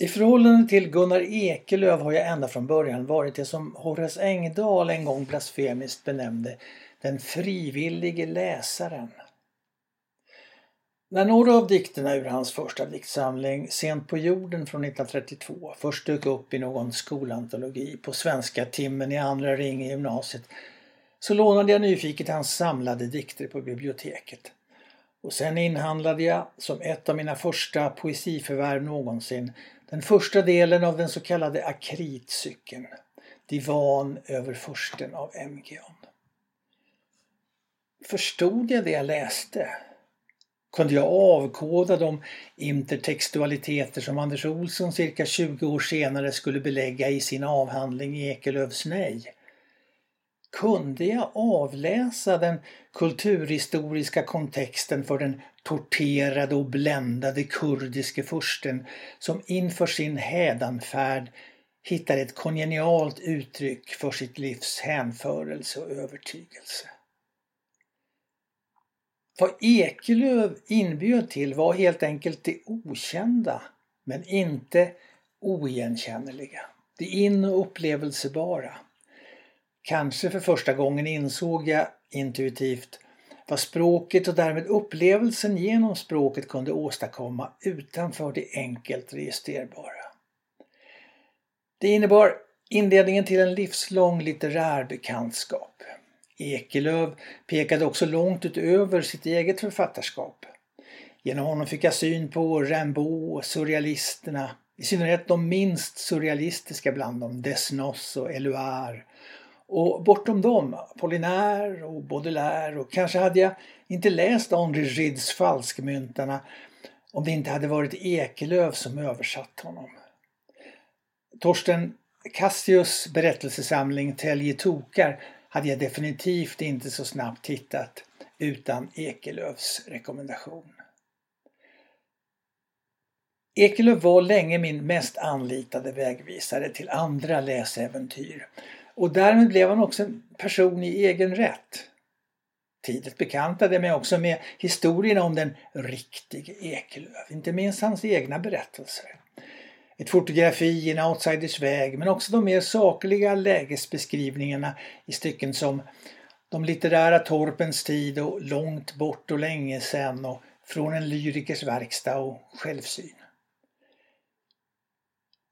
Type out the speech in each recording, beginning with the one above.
I förhållande till Gunnar Ekelöf har jag ända från början varit det som Horace Engdahl en gång blasfemiskt benämnde den frivillige läsaren. När några av dikterna ur hans första diktsamling Sent på jorden från 1932 först dök upp i någon skolantologi på svenska timmen i andra ring i gymnasiet så lånade jag nyfiket hans samlade dikter på biblioteket. Och sen inhandlade jag, som ett av mina första poesiförvärv någonsin, den första delen av den så kallade akritcykeln, Divan över försten av MGon. Förstod jag det jag läste? Kunde jag avkoda de intertextualiteter som Anders Olsson cirka 20 år senare skulle belägga i sin avhandling Ekelöfs nej? Kunde jag avläsa den kulturhistoriska kontexten för den torterade och bländade kurdiske fursten som inför sin hädanfärd hittar ett kongenialt uttryck för sitt livs hänförelse och övertygelse. Vad Ekelöf inbjöd till var helt enkelt det okända, men inte oigenkännliga. Det in och upplevelsebara. Kanske för första gången insåg jag intuitivt vad språket och därmed upplevelsen genom språket kunde åstadkomma utanför det enkelt registrerbara. Det innebar inledningen till en livslång litterär bekantskap. Ekelöf pekade också långt utöver sitt eget författarskap. Genom honom fick jag syn på Rimbaud och surrealisterna, i synnerhet de minst surrealistiska bland dem, Desnos och Eluard. Och bortom dem, Apollinaire och Baudelaire och kanske hade jag inte läst Henri Gids Falskmyntarna om det inte hade varit Ekelöf som översatt honom. Torsten Cassius berättelsesamling Tälje tokar hade jag definitivt inte så snabbt hittat utan Ekelöfs rekommendation. Ekelöf var länge min mest anlitade vägvisare till andra läsäventyr och därmed blev han också en person i egen rätt. Tidigt bekantade mig också med historien om den riktige Ekelöf, inte minst hans egna berättelser. Ett fotografi i en outsiders väg men också de mer sakliga lägesbeskrivningarna i stycken som De litterära torpens tid och Långt bort och länge sen och Från en lyrikers verkstad och Självsyn.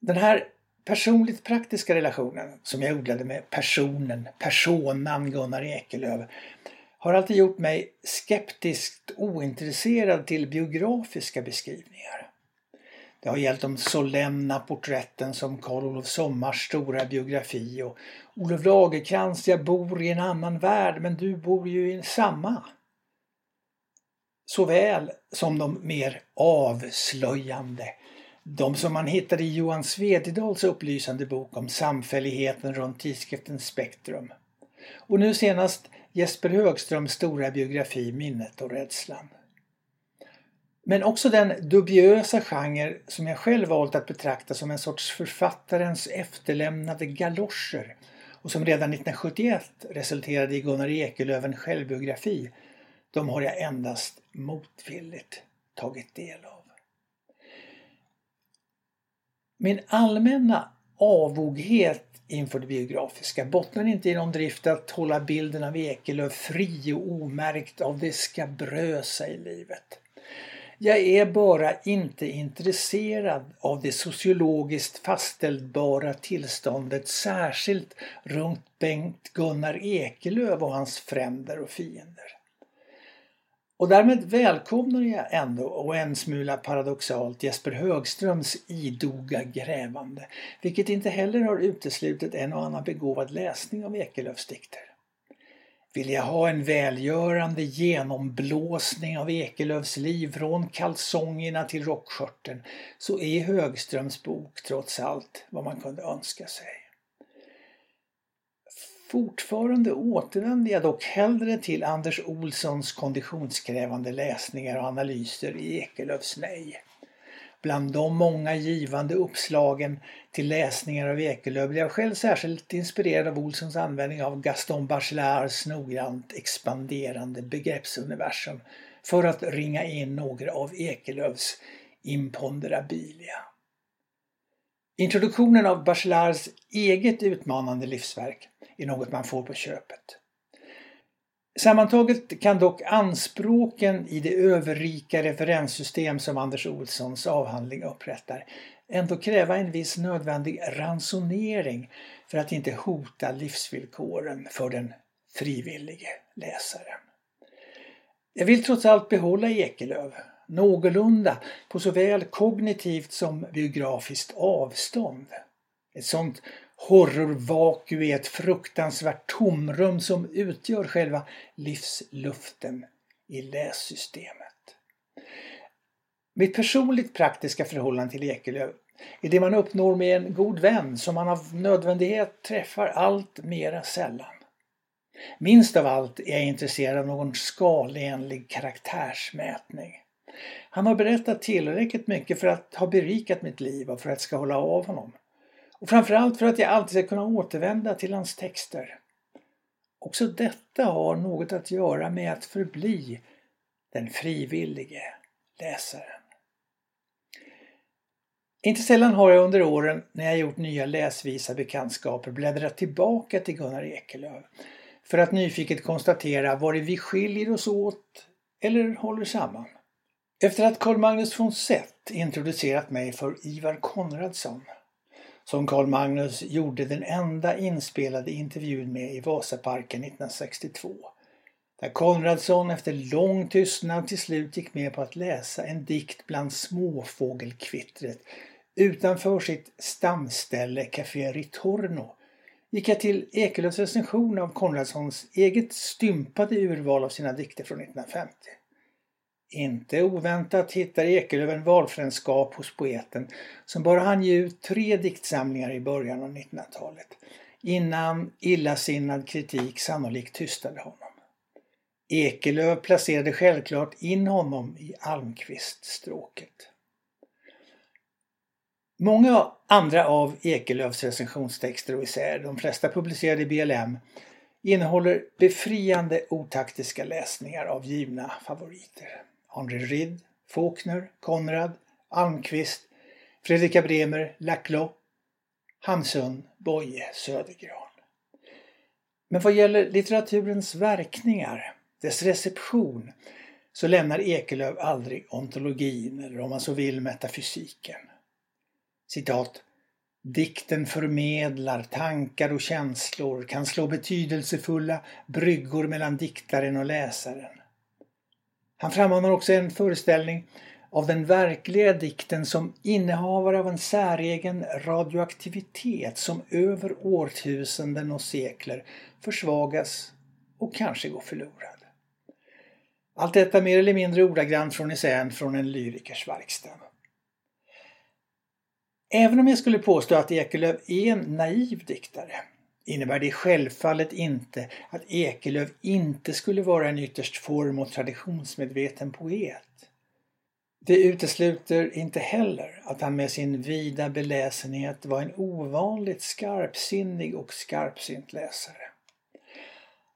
Den här personligt praktiska relationen som jag odlade med personen, personan Gunnar Ekelöf har alltid gjort mig skeptiskt ointresserad till biografiska beskrivningar. Det har gällt de solenna porträtten som Karl Olof Sommars stora biografi och Olof Lagercrantz Jag bor i en annan värld men du bor ju i samma. Såväl som de mer avslöjande. De som man hittade i Johan Svededals upplysande bok om samfälligheten runt tidskriften Spektrum. Och nu senast Jesper Högströms stora biografi Minnet och rädslan. Men också den dubiösa genre som jag själv valt att betrakta som en sorts författarens efterlämnade galoscher och som redan 1971 resulterade i Gunnar Ekelöf en självbiografi, de har jag endast motvilligt tagit del av. Min allmänna avoghet inför det biografiska bottnar inte i någon drift att hålla bilden av Ekelöf fri och omärkt av det skabrösa i livet. Jag är bara inte intresserad av det sociologiskt fastställbara tillståndet särskilt runt Bengt Gunnar Ekelöf och hans fränder och fiender. Och därmed välkomnar jag ändå, och en smula paradoxalt, Jesper Högströms idoga grävande, vilket inte heller har uteslutit en och annan begåvad läsning av Ekelöfs dikter. Vill jag ha en välgörande genomblåsning av Ekelöfs liv från kalsongerna till rockskörten så är Högströms bok trots allt vad man kunde önska sig. Fortfarande återvänder jag dock hellre till Anders Olssons konditionskrävande läsningar och analyser i Ekelöfs nej. Bland de många givande uppslagen till läsningar av Ekelöf blev jag själv särskilt inspirerad av Olssons användning av Gaston Bachelards noggrant expanderande begreppsuniversum för att ringa in några av Ekelöfs imponderabilia. Introduktionen av Bachelards eget utmanande livsverk är något man får på köpet. Sammantaget kan dock anspråken i det överrika referenssystem som Anders Olssons avhandling upprättar ändå kräva en viss nödvändig ransonering för att inte hota livsvillkoren för den frivillige läsaren. Jag vill trots allt behålla Ekelöf någorlunda på såväl kognitivt som biografiskt avstånd. Ett sånt horrorvaku är ett fruktansvärt tomrum som utgör själva livsluften i lässystemet. Mitt personligt praktiska förhållande till Ekelöf är det man uppnår med en god vän som man av nödvändighet träffar allt mera sällan. Minst av allt är jag intresserad av någon skalenlig karaktärsmätning. Han har berättat tillräckligt mycket för att ha berikat mitt liv och för att jag ska hålla av honom. Och framförallt för att jag alltid ska kunna återvända till hans texter. Också detta har något att göra med att förbli den frivillige läsaren. Inte sällan har jag under åren när jag gjort nya läsvisa bekantskaper bläddrat tillbaka till Gunnar Ekelöf för att nyfiket konstatera var vi skiljer oss åt eller håller samman. Efter att Carl Magnus von Seth introducerat mig för Ivar Konradsson som Carl Magnus gjorde den enda inspelade intervjun med i Vasaparken 1962. Där Konradsson efter lång tystnad till slut gick med på att läsa en dikt bland småfågelkvittret utanför sitt stamställe Café Ritorno gick jag till Ekelöfs recension av Konradssons eget stympade urval av sina dikter från 1950. Inte oväntat hittar Ekelöf en valfränskap hos poeten som bara hann ge ut tre diktsamlingar i början av 1900-talet innan illasinnad kritik sannolikt tystade honom. Ekelöf placerade självklart in honom i Almqvist-stråket. Många andra av Ekelöfs recensionstexter och essäer, de flesta publicerade i BLM, innehåller befriande otaktiska läsningar av givna favoriter. Henri Ridd, Faulkner, Konrad, Almqvist, Fredrika Bremer, Laclos, Hamsun, Boye, Södergran. Men vad gäller litteraturens verkningar, dess reception, så lämnar Ekelöf aldrig ontologin eller om man så vill metafysiken. Citat. Dikten förmedlar tankar och känslor, kan slå betydelsefulla bryggor mellan diktaren och läsaren. Han frammanar också en föreställning av den verkliga dikten som innehavare av en säregen radioaktivitet som över årtusenden och sekler försvagas och kanske går förlorad. Allt detta mer eller mindre ordagrant från essän från en lyrikers verkstad. Även om jag skulle påstå att Ekelöf är en naiv diktare innebär det självfallet inte att Ekelöf inte skulle vara en ytterst form och traditionsmedveten poet. Det utesluter inte heller att han med sin vida beläsenhet var en ovanligt skarpsinnig och skarpsynt läsare.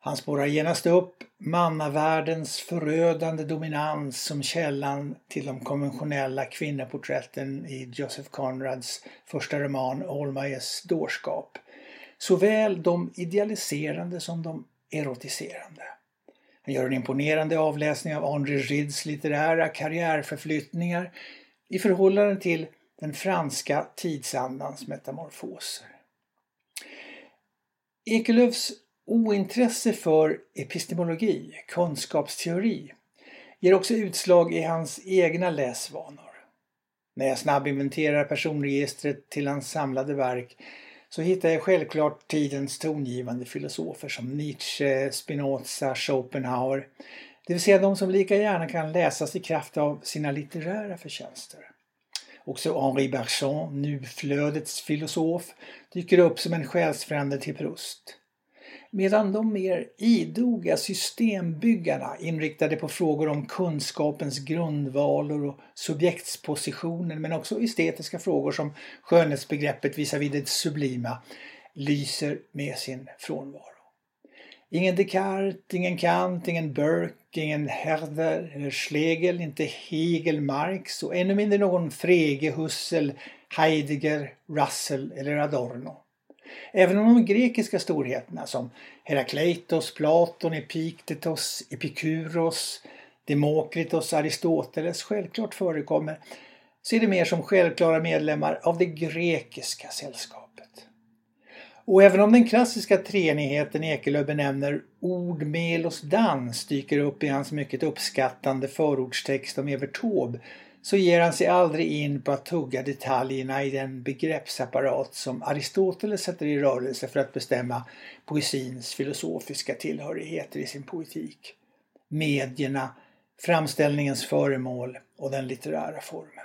Han spårar genast upp mannavärldens förödande dominans som källan till de konventionella kvinnoporträtten i Joseph Conrads första roman Olmayes dårskap. Såväl de idealiserande som de erotiserande. Han gör en imponerande avläsning av Henri Rids litterära karriärförflyttningar i förhållande till den franska tidsandans metamorfoser. Ekelöfs Ointresse för epistemologi, kunskapsteori, ger också utslag i hans egna läsvanor. När jag snabbinventerar personregistret till hans samlade verk så hittar jag självklart tidens tongivande filosofer som Nietzsche, Spinoza, Schopenhauer. Det vill säga de som lika gärna kan läsas i kraft av sina litterära förtjänster. Också Henri Bergson, nuflödets filosof, dyker upp som en själsfrände till Proust. Medan de mer idoga systembyggarna inriktade på frågor om kunskapens grundvalor och subjektspositioner men också estetiska frågor som skönhetsbegreppet visavi det sublima lyser med sin frånvaro. Ingen Descartes, ingen Kant, ingen Burke, ingen Herder eller Schlegel, inte Hegel, Marx och ännu mindre någon Frege, Husserl, Heidegger, Russell eller Adorno. Även om de grekiska storheterna som Herakleitos, Platon, Epiktetos, Epikuros, Demokritos, Aristoteles självklart förekommer så är det mer som självklara medlemmar av det grekiska sällskapet. Och även om den klassiska treenigheten Ekelöf benämner ord, melos, dans dyker upp i hans mycket uppskattande förordstext om Evert Taube så ger han sig aldrig in på att tugga detaljerna i den begreppsapparat som Aristoteles sätter i rörelse för att bestämma poesins filosofiska tillhörigheter i sin poetik. Medierna, framställningens föremål och den litterära formen.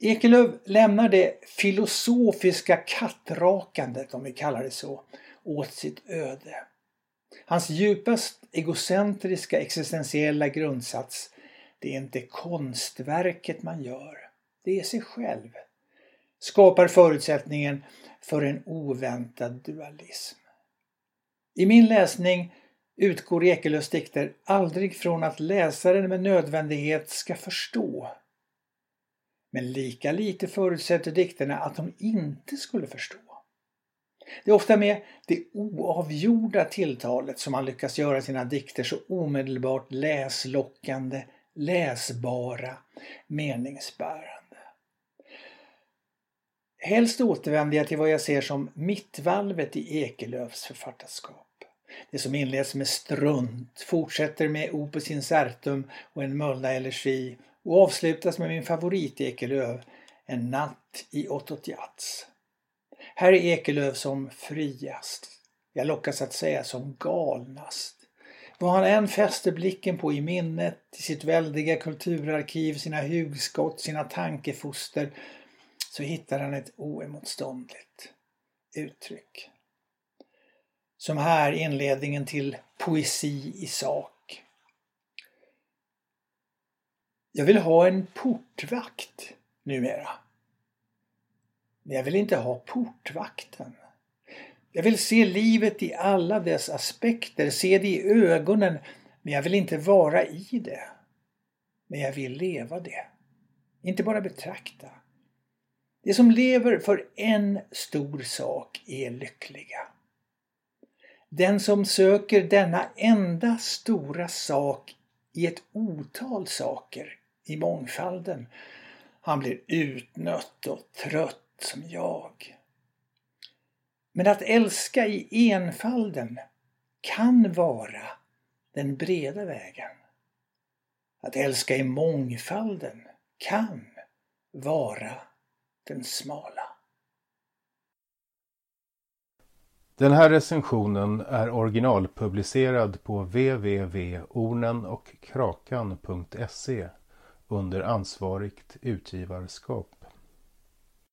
Ekelöf lämnar det filosofiska kattrakandet, om vi kallar det så, åt sitt öde. Hans djupast egocentriska existentiella grundsats det är inte konstverket man gör, det är sig själv. Skapar förutsättningen för en oväntad dualism. I min läsning utgår Ekelöfs dikter aldrig från att läsaren med nödvändighet ska förstå. Men lika lite förutsätter dikterna att de inte skulle förstå. Det är ofta med det oavgjorda tilltalet som han lyckas göra sina dikter så omedelbart läslockande läsbara, meningsbärande. Helst återvänder jag till vad jag ser som mittvalvet i Ekelöfs författarskap. Det som inleds med strunt, fortsätter med opus incertum och en mulla elegi och avslutas med min favorit Ekelöf, En natt i Ototjats. Här är Ekelöf som friast, jag lockas att säga som galnast. Vad han än fäster blicken på i minnet, i sitt väldiga kulturarkiv, sina hugskott, sina tankefoster, så hittar han ett oemotståndligt uttryck. Som här inledningen till Poesi i sak. Jag vill ha en portvakt numera. Men jag vill inte ha portvakten. Jag vill se livet i alla dess aspekter, se det i ögonen, men jag vill inte vara i det. Men jag vill leva det. Inte bara betrakta. De som lever för en stor sak är lyckliga. Den som söker denna enda stora sak i ett otal saker, i mångfalden, han blir utnött och trött som jag. Men att älska i enfalden kan vara den breda vägen. Att älska i mångfalden kan vara den smala. Den här recensionen är originalpublicerad på www.ornenochkrakan.se under ansvarigt utgivarskap.